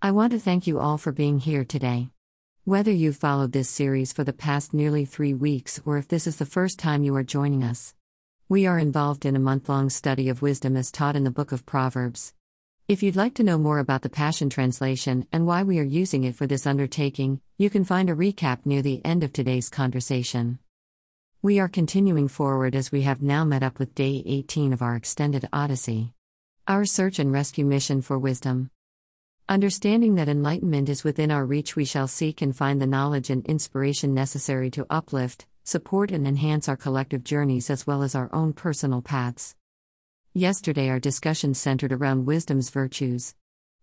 I want to thank you all for being here today. Whether you've followed this series for the past nearly three weeks or if this is the first time you are joining us, we are involved in a month long study of wisdom as taught in the book of Proverbs. If you'd like to know more about the Passion Translation and why we are using it for this undertaking, you can find a recap near the end of today's conversation. We are continuing forward as we have now met up with day 18 of our extended Odyssey. Our search and rescue mission for wisdom. Understanding that enlightenment is within our reach, we shall seek and find the knowledge and inspiration necessary to uplift, support, and enhance our collective journeys as well as our own personal paths. Yesterday, our discussion centered around wisdom's virtues.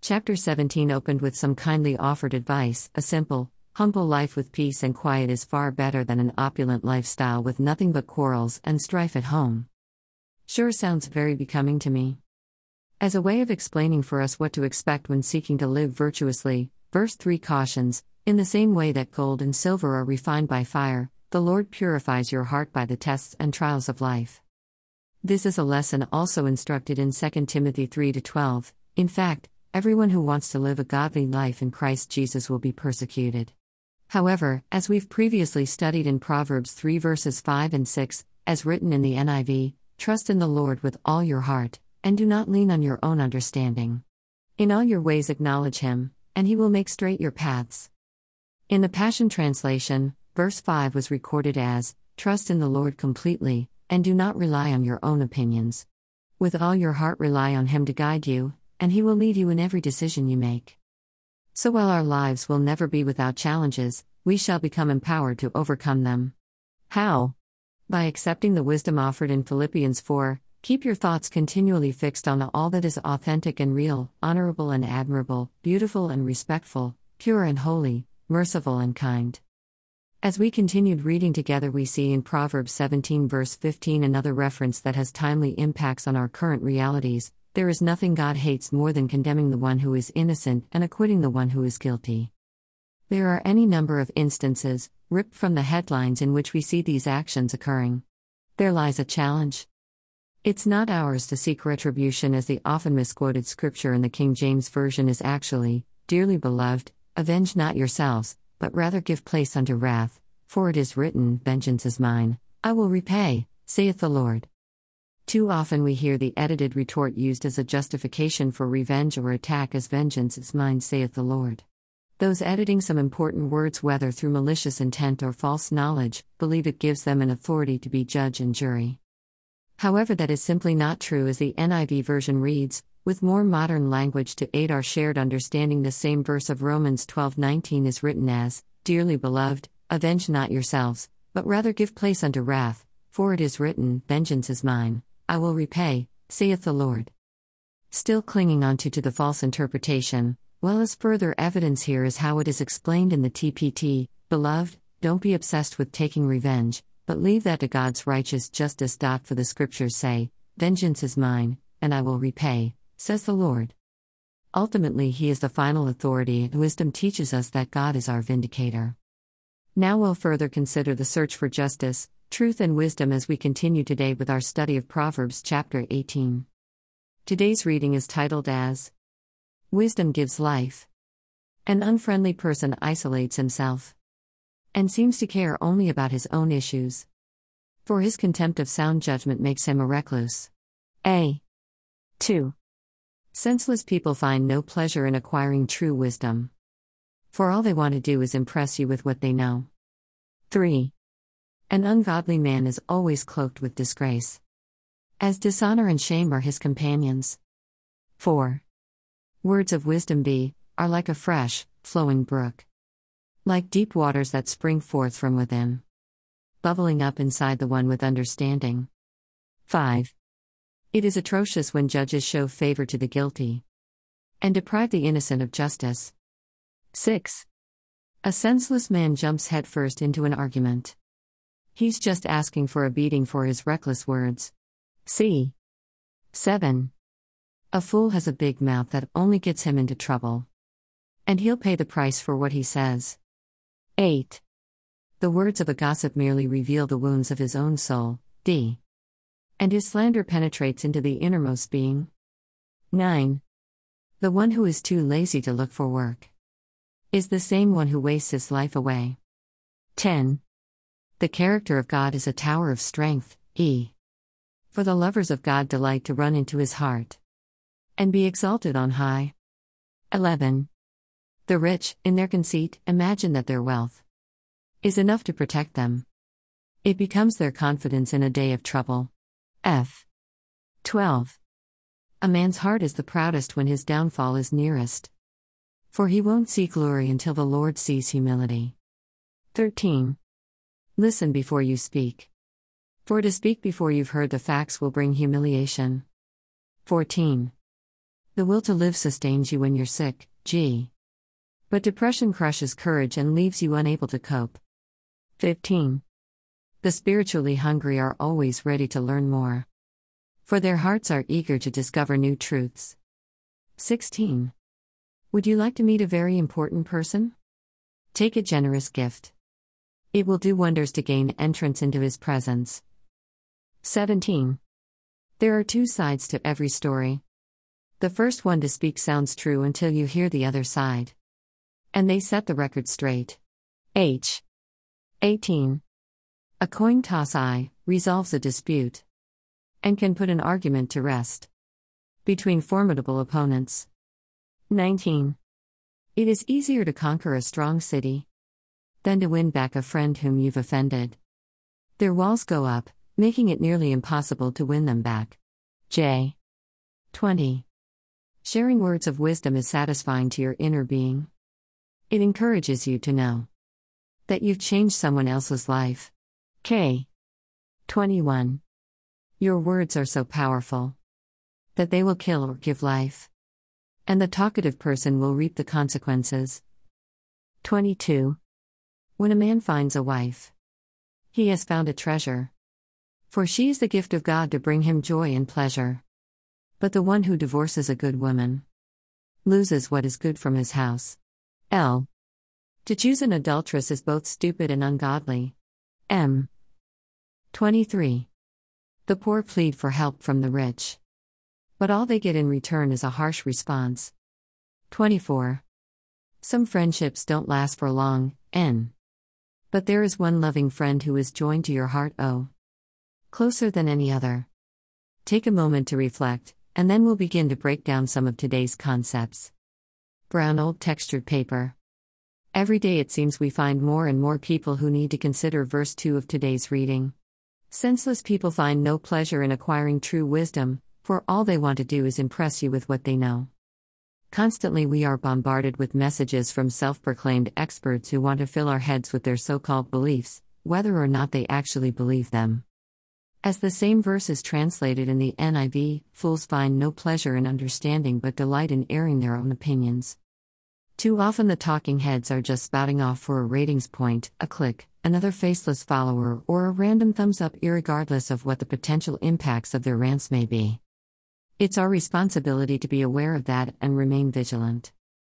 Chapter 17 opened with some kindly offered advice a simple, humble life with peace and quiet is far better than an opulent lifestyle with nothing but quarrels and strife at home. Sure sounds very becoming to me. As a way of explaining for us what to expect when seeking to live virtuously, verse 3 cautions In the same way that gold and silver are refined by fire, the Lord purifies your heart by the tests and trials of life. This is a lesson also instructed in 2 Timothy 3 12. In fact, everyone who wants to live a godly life in Christ Jesus will be persecuted. However, as we've previously studied in Proverbs 3 verses 5 and 6, as written in the NIV, trust in the Lord with all your heart and do not lean on your own understanding. In all your ways acknowledge him, and he will make straight your paths. In the Passion Translation, verse 5 was recorded as Trust in the Lord completely, and do not rely on your own opinions. With all your heart, rely on him to guide you, and he will lead you in every decision you make. So while our lives will never be without challenges, we shall become empowered to overcome them. How? By accepting the wisdom offered in Philippians 4 Keep your thoughts continually fixed on all that is authentic and real, honorable and admirable, beautiful and respectful, pure and holy, merciful and kind. As we continued reading together, we see in Proverbs 17, verse 15, another reference that has timely impacts on our current realities there is nothing God hates more than condemning the one who is innocent and acquitting the one who is guilty. There are any number of instances, ripped from the headlines, in which we see these actions occurring. There lies a challenge. It's not ours to seek retribution, as the often misquoted scripture in the King James Version is actually, Dearly beloved, avenge not yourselves, but rather give place unto wrath, for it is written, Vengeance is mine, I will repay, saith the Lord. Too often we hear the edited retort used as a justification for revenge or attack as vengeance is mine, saith the Lord. Those editing some important words, whether through malicious intent or false knowledge, believe it gives them an authority to be judge and jury. However, that is simply not true as the NIV version reads, with more modern language to aid our shared understanding. The same verse of Romans 12:19 is written as, "Dearly beloved, avenge not yourselves, but rather give place unto wrath, for it is written, Vengeance is mine, I will repay, saith the Lord." Still clinging onto to the false interpretation, well as further evidence here is how it is explained in the TPT, beloved, don't be obsessed with taking revenge, but leave that to God's righteous justice. For the scriptures say, Vengeance is mine, and I will repay, says the Lord. Ultimately, He is the final authority, and wisdom teaches us that God is our vindicator. Now we'll further consider the search for justice, truth, and wisdom as we continue today with our study of Proverbs chapter 18. Today's reading is titled as Wisdom Gives Life. An unfriendly person isolates himself and seems to care only about his own issues. For his contempt of sound judgment makes him a recluse. A. 2. Senseless people find no pleasure in acquiring true wisdom. For all they want to do is impress you with what they know. 3. An ungodly man is always cloaked with disgrace. As dishonor and shame are his companions. 4. Words of wisdom be, are like a fresh, flowing brook. Like deep waters that spring forth from within. Bubbling up inside the one with understanding. 5. It is atrocious when judges show favor to the guilty and deprive the innocent of justice. 6. A senseless man jumps headfirst into an argument. He's just asking for a beating for his reckless words. C. 7. A fool has a big mouth that only gets him into trouble. And he'll pay the price for what he says. 8. The words of a gossip merely reveal the wounds of his own soul. D. And his slander penetrates into the innermost being. 9. The one who is too lazy to look for work is the same one who wastes his life away. 10. The character of God is a tower of strength, e. For the lovers of God delight to run into his heart and be exalted on high. 11. The rich, in their conceit, imagine that their wealth is enough to protect them. It becomes their confidence in a day of trouble. F. 12. A man's heart is the proudest when his downfall is nearest. For he won't see glory until the Lord sees humility. 13. Listen before you speak. For to speak before you've heard the facts will bring humiliation. 14. The will to live sustains you when you're sick, G. But depression crushes courage and leaves you unable to cope. 15. The spiritually hungry are always ready to learn more. For their hearts are eager to discover new truths. 16. Would you like to meet a very important person? Take a generous gift. It will do wonders to gain entrance into his presence. 17. There are two sides to every story. The first one to speak sounds true until you hear the other side. And they set the record straight. H. 18. A coin toss I resolves a dispute and can put an argument to rest between formidable opponents. 19. It is easier to conquer a strong city than to win back a friend whom you've offended. Their walls go up, making it nearly impossible to win them back. J. 20. Sharing words of wisdom is satisfying to your inner being. It encourages you to know that you've changed someone else's life. K. 21. Your words are so powerful that they will kill or give life. And the talkative person will reap the consequences. 22. When a man finds a wife, he has found a treasure. For she is the gift of God to bring him joy and pleasure. But the one who divorces a good woman loses what is good from his house. L. To choose an adulteress is both stupid and ungodly. M. 23. The poor plead for help from the rich. But all they get in return is a harsh response. 24. Some friendships don't last for long, N. But there is one loving friend who is joined to your heart, O. Closer than any other. Take a moment to reflect, and then we'll begin to break down some of today's concepts. Brown old textured paper. Every day it seems we find more and more people who need to consider verse 2 of today's reading. Senseless people find no pleasure in acquiring true wisdom, for all they want to do is impress you with what they know. Constantly, we are bombarded with messages from self proclaimed experts who want to fill our heads with their so called beliefs, whether or not they actually believe them. As the same verse is translated in the NIV, fools find no pleasure in understanding but delight in airing their own opinions. Too often the talking heads are just spouting off for a ratings point, a click, another faceless follower, or a random thumbs up, regardless of what the potential impacts of their rants may be. It's our responsibility to be aware of that and remain vigilant.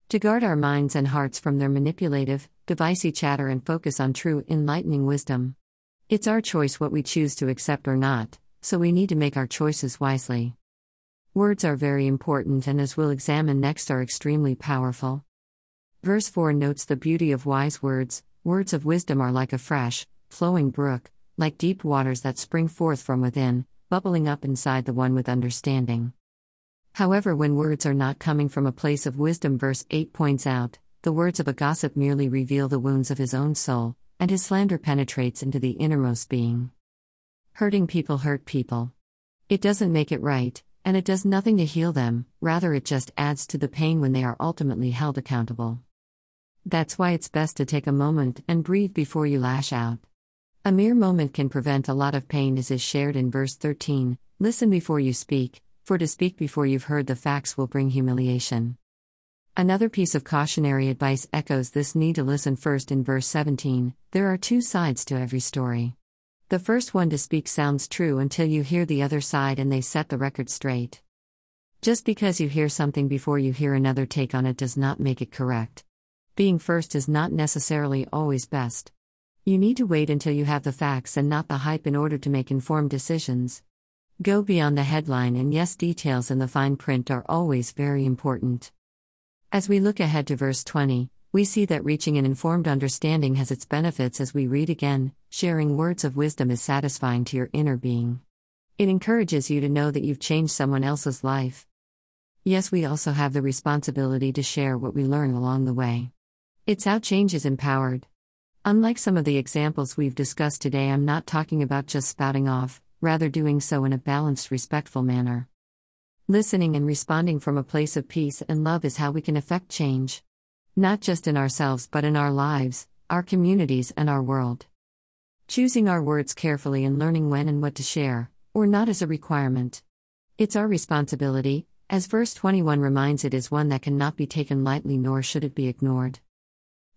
To guard our minds and hearts from their manipulative, divisive chatter and focus on true, enlightening wisdom. It's our choice what we choose to accept or not, so we need to make our choices wisely. Words are very important and, as we'll examine next, are extremely powerful. Verse 4 notes the beauty of wise words words of wisdom are like a fresh, flowing brook, like deep waters that spring forth from within, bubbling up inside the one with understanding. However, when words are not coming from a place of wisdom, verse 8 points out, the words of a gossip merely reveal the wounds of his own soul, and his slander penetrates into the innermost being. Hurting people hurt people. It doesn't make it right, and it does nothing to heal them, rather, it just adds to the pain when they are ultimately held accountable. That's why it's best to take a moment and breathe before you lash out. A mere moment can prevent a lot of pain, as is shared in verse 13 Listen before you speak, for to speak before you've heard the facts will bring humiliation. Another piece of cautionary advice echoes this need to listen first in verse 17 There are two sides to every story. The first one to speak sounds true until you hear the other side and they set the record straight. Just because you hear something before you hear another take on it does not make it correct. Being first is not necessarily always best. You need to wait until you have the facts and not the hype in order to make informed decisions. Go beyond the headline, and yes, details in the fine print are always very important. As we look ahead to verse 20, we see that reaching an informed understanding has its benefits as we read again sharing words of wisdom is satisfying to your inner being. It encourages you to know that you've changed someone else's life. Yes, we also have the responsibility to share what we learn along the way. It's how change is empowered. Unlike some of the examples we've discussed today, I'm not talking about just spouting off, rather, doing so in a balanced, respectful manner. Listening and responding from a place of peace and love is how we can effect change not just in ourselves but in our lives, our communities, and our world. Choosing our words carefully and learning when and what to share, or not is a requirement. It's our responsibility, as verse 21 reminds it is one that cannot be taken lightly nor should it be ignored.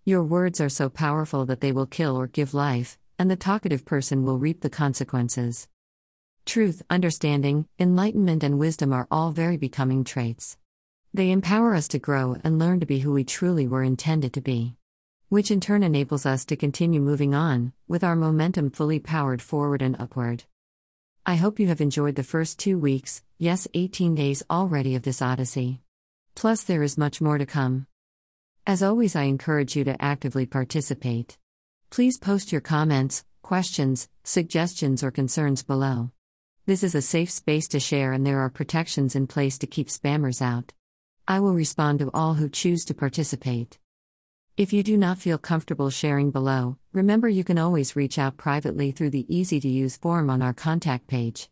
Your words are so powerful that they will kill or give life, and the talkative person will reap the consequences. Truth, understanding, enlightenment, and wisdom are all very becoming traits. They empower us to grow and learn to be who we truly were intended to be. Which in turn enables us to continue moving on, with our momentum fully powered forward and upward. I hope you have enjoyed the first two weeks, yes, 18 days already of this Odyssey. Plus, there is much more to come. As always, I encourage you to actively participate. Please post your comments, questions, suggestions, or concerns below. This is a safe space to share, and there are protections in place to keep spammers out. I will respond to all who choose to participate. If you do not feel comfortable sharing below, remember you can always reach out privately through the easy to use form on our contact page.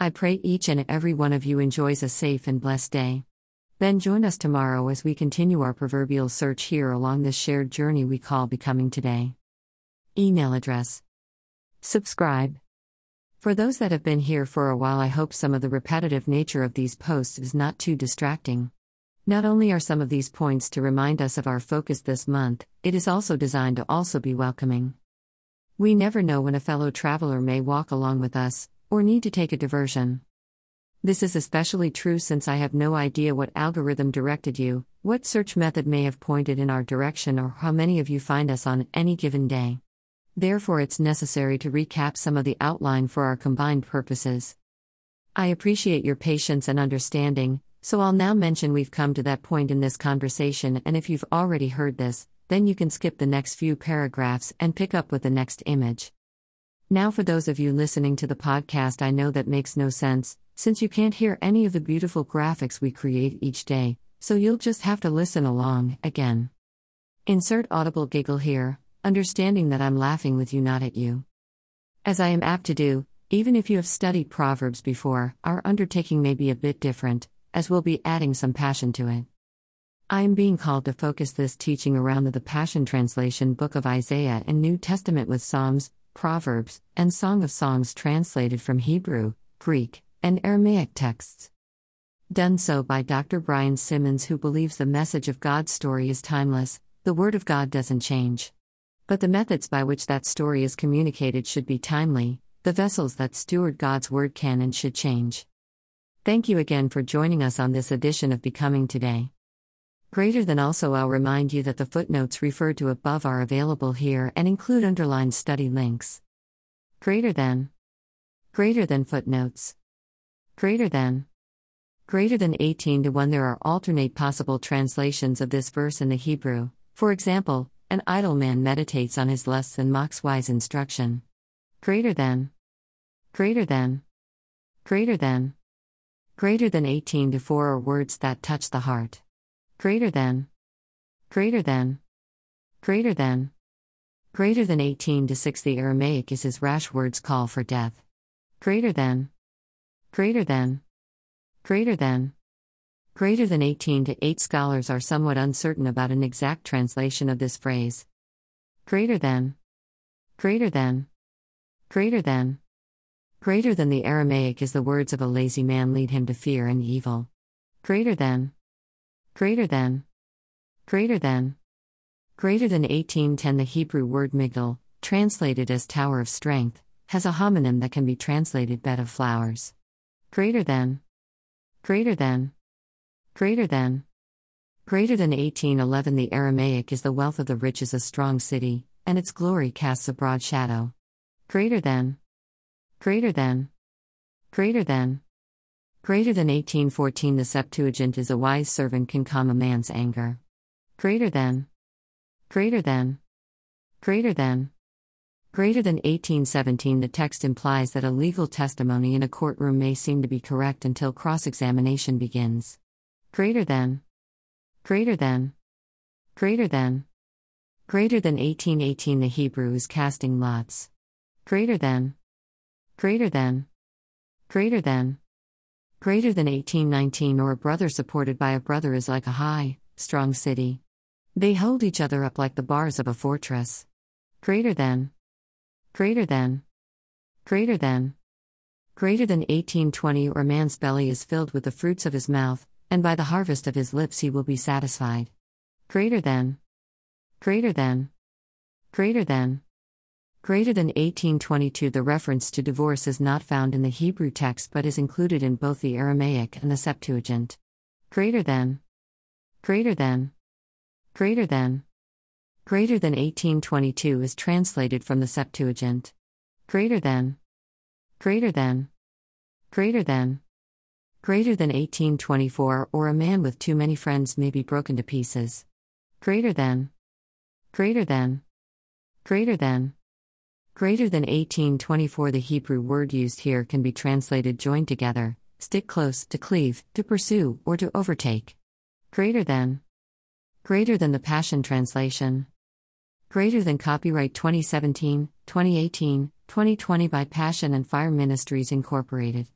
I pray each and every one of you enjoys a safe and blessed day. Then join us tomorrow as we continue our proverbial search here along this shared journey we call Becoming Today. Email address. Subscribe. For those that have been here for a while, I hope some of the repetitive nature of these posts is not too distracting. Not only are some of these points to remind us of our focus this month, it is also designed to also be welcoming. We never know when a fellow traveler may walk along with us, or need to take a diversion. This is especially true since I have no idea what algorithm directed you, what search method may have pointed in our direction, or how many of you find us on any given day. Therefore, it's necessary to recap some of the outline for our combined purposes. I appreciate your patience and understanding, so I'll now mention we've come to that point in this conversation, and if you've already heard this, then you can skip the next few paragraphs and pick up with the next image. Now, for those of you listening to the podcast, I know that makes no sense, since you can't hear any of the beautiful graphics we create each day, so you'll just have to listen along, again. Insert audible giggle here, understanding that I'm laughing with you, not at you. As I am apt to do, even if you have studied Proverbs before, our undertaking may be a bit different, as we'll be adding some passion to it. I am being called to focus this teaching around the Passion Translation book of Isaiah and New Testament with Psalms, Proverbs, and Song of Songs translated from Hebrew, Greek, and Aramaic texts. Done so by Dr. Brian Simmons, who believes the message of God's story is timeless, the Word of God doesn't change. But the methods by which that story is communicated should be timely, the vessels that steward God's Word can and should change. Thank you again for joining us on this edition of Becoming Today. Greater than also, I'll remind you that the footnotes referred to above are available here and include underlined study links. Greater than. Greater than footnotes. Greater than. Greater than 18 to 1. There are alternate possible translations of this verse in the Hebrew. For example, an idle man meditates on his lusts and mocks wise instruction. Greater than. Greater than. Greater than. Greater than 18 to 4 are words that touch the heart. Greater than. Greater than. Greater than. Greater than 18 to 6 The Aramaic is his rash words call for death. Greater than. Greater than. Greater than. Greater than 18 to 8 Scholars are somewhat uncertain about an exact translation of this phrase. Greater than. Greater than. Greater than. Greater than the Aramaic is the words of a lazy man lead him to fear and evil. Greater than. Greater than. Greater than. Greater than 1810 The Hebrew word migdal, translated as tower of strength, has a homonym that can be translated bed of flowers. Greater than. Greater than. Greater than. Greater than 1811 The Aramaic is the wealth of the rich is a strong city, and its glory casts a broad shadow. Greater than. Greater than. Greater than. Greater than 1814 The Septuagint is a wise servant can calm a man's anger. Greater than. Greater than. Greater than. Greater than 1817 The text implies that a legal testimony in a courtroom may seem to be correct until cross examination begins. Greater than. Greater than. Greater than. Greater than 1818 The Hebrew is casting lots. Greater than. Greater than. Greater than. Greater than 1819 or a brother supported by a brother is like a high, strong city. They hold each other up like the bars of a fortress. Greater than. Greater than. Greater than. Greater than 1820 or man's belly is filled with the fruits of his mouth, and by the harvest of his lips he will be satisfied. Greater than. Greater than. Greater than. Greater than 1822 The reference to divorce is not found in the Hebrew text but is included in both the Aramaic and the Septuagint. Greater than. Greater than. Greater than. Greater than 1822 is translated from the Septuagint. Greater than. Greater than. Greater than. Greater than 1824 or a man with too many friends may be broken to pieces. Greater than. Greater than. Greater than. Greater than 1824 The Hebrew word used here can be translated joined together, stick close, to cleave, to pursue, or to overtake. Greater than. Greater than the Passion Translation. Greater than copyright 2017, 2018, 2020 by Passion and Fire Ministries Incorporated.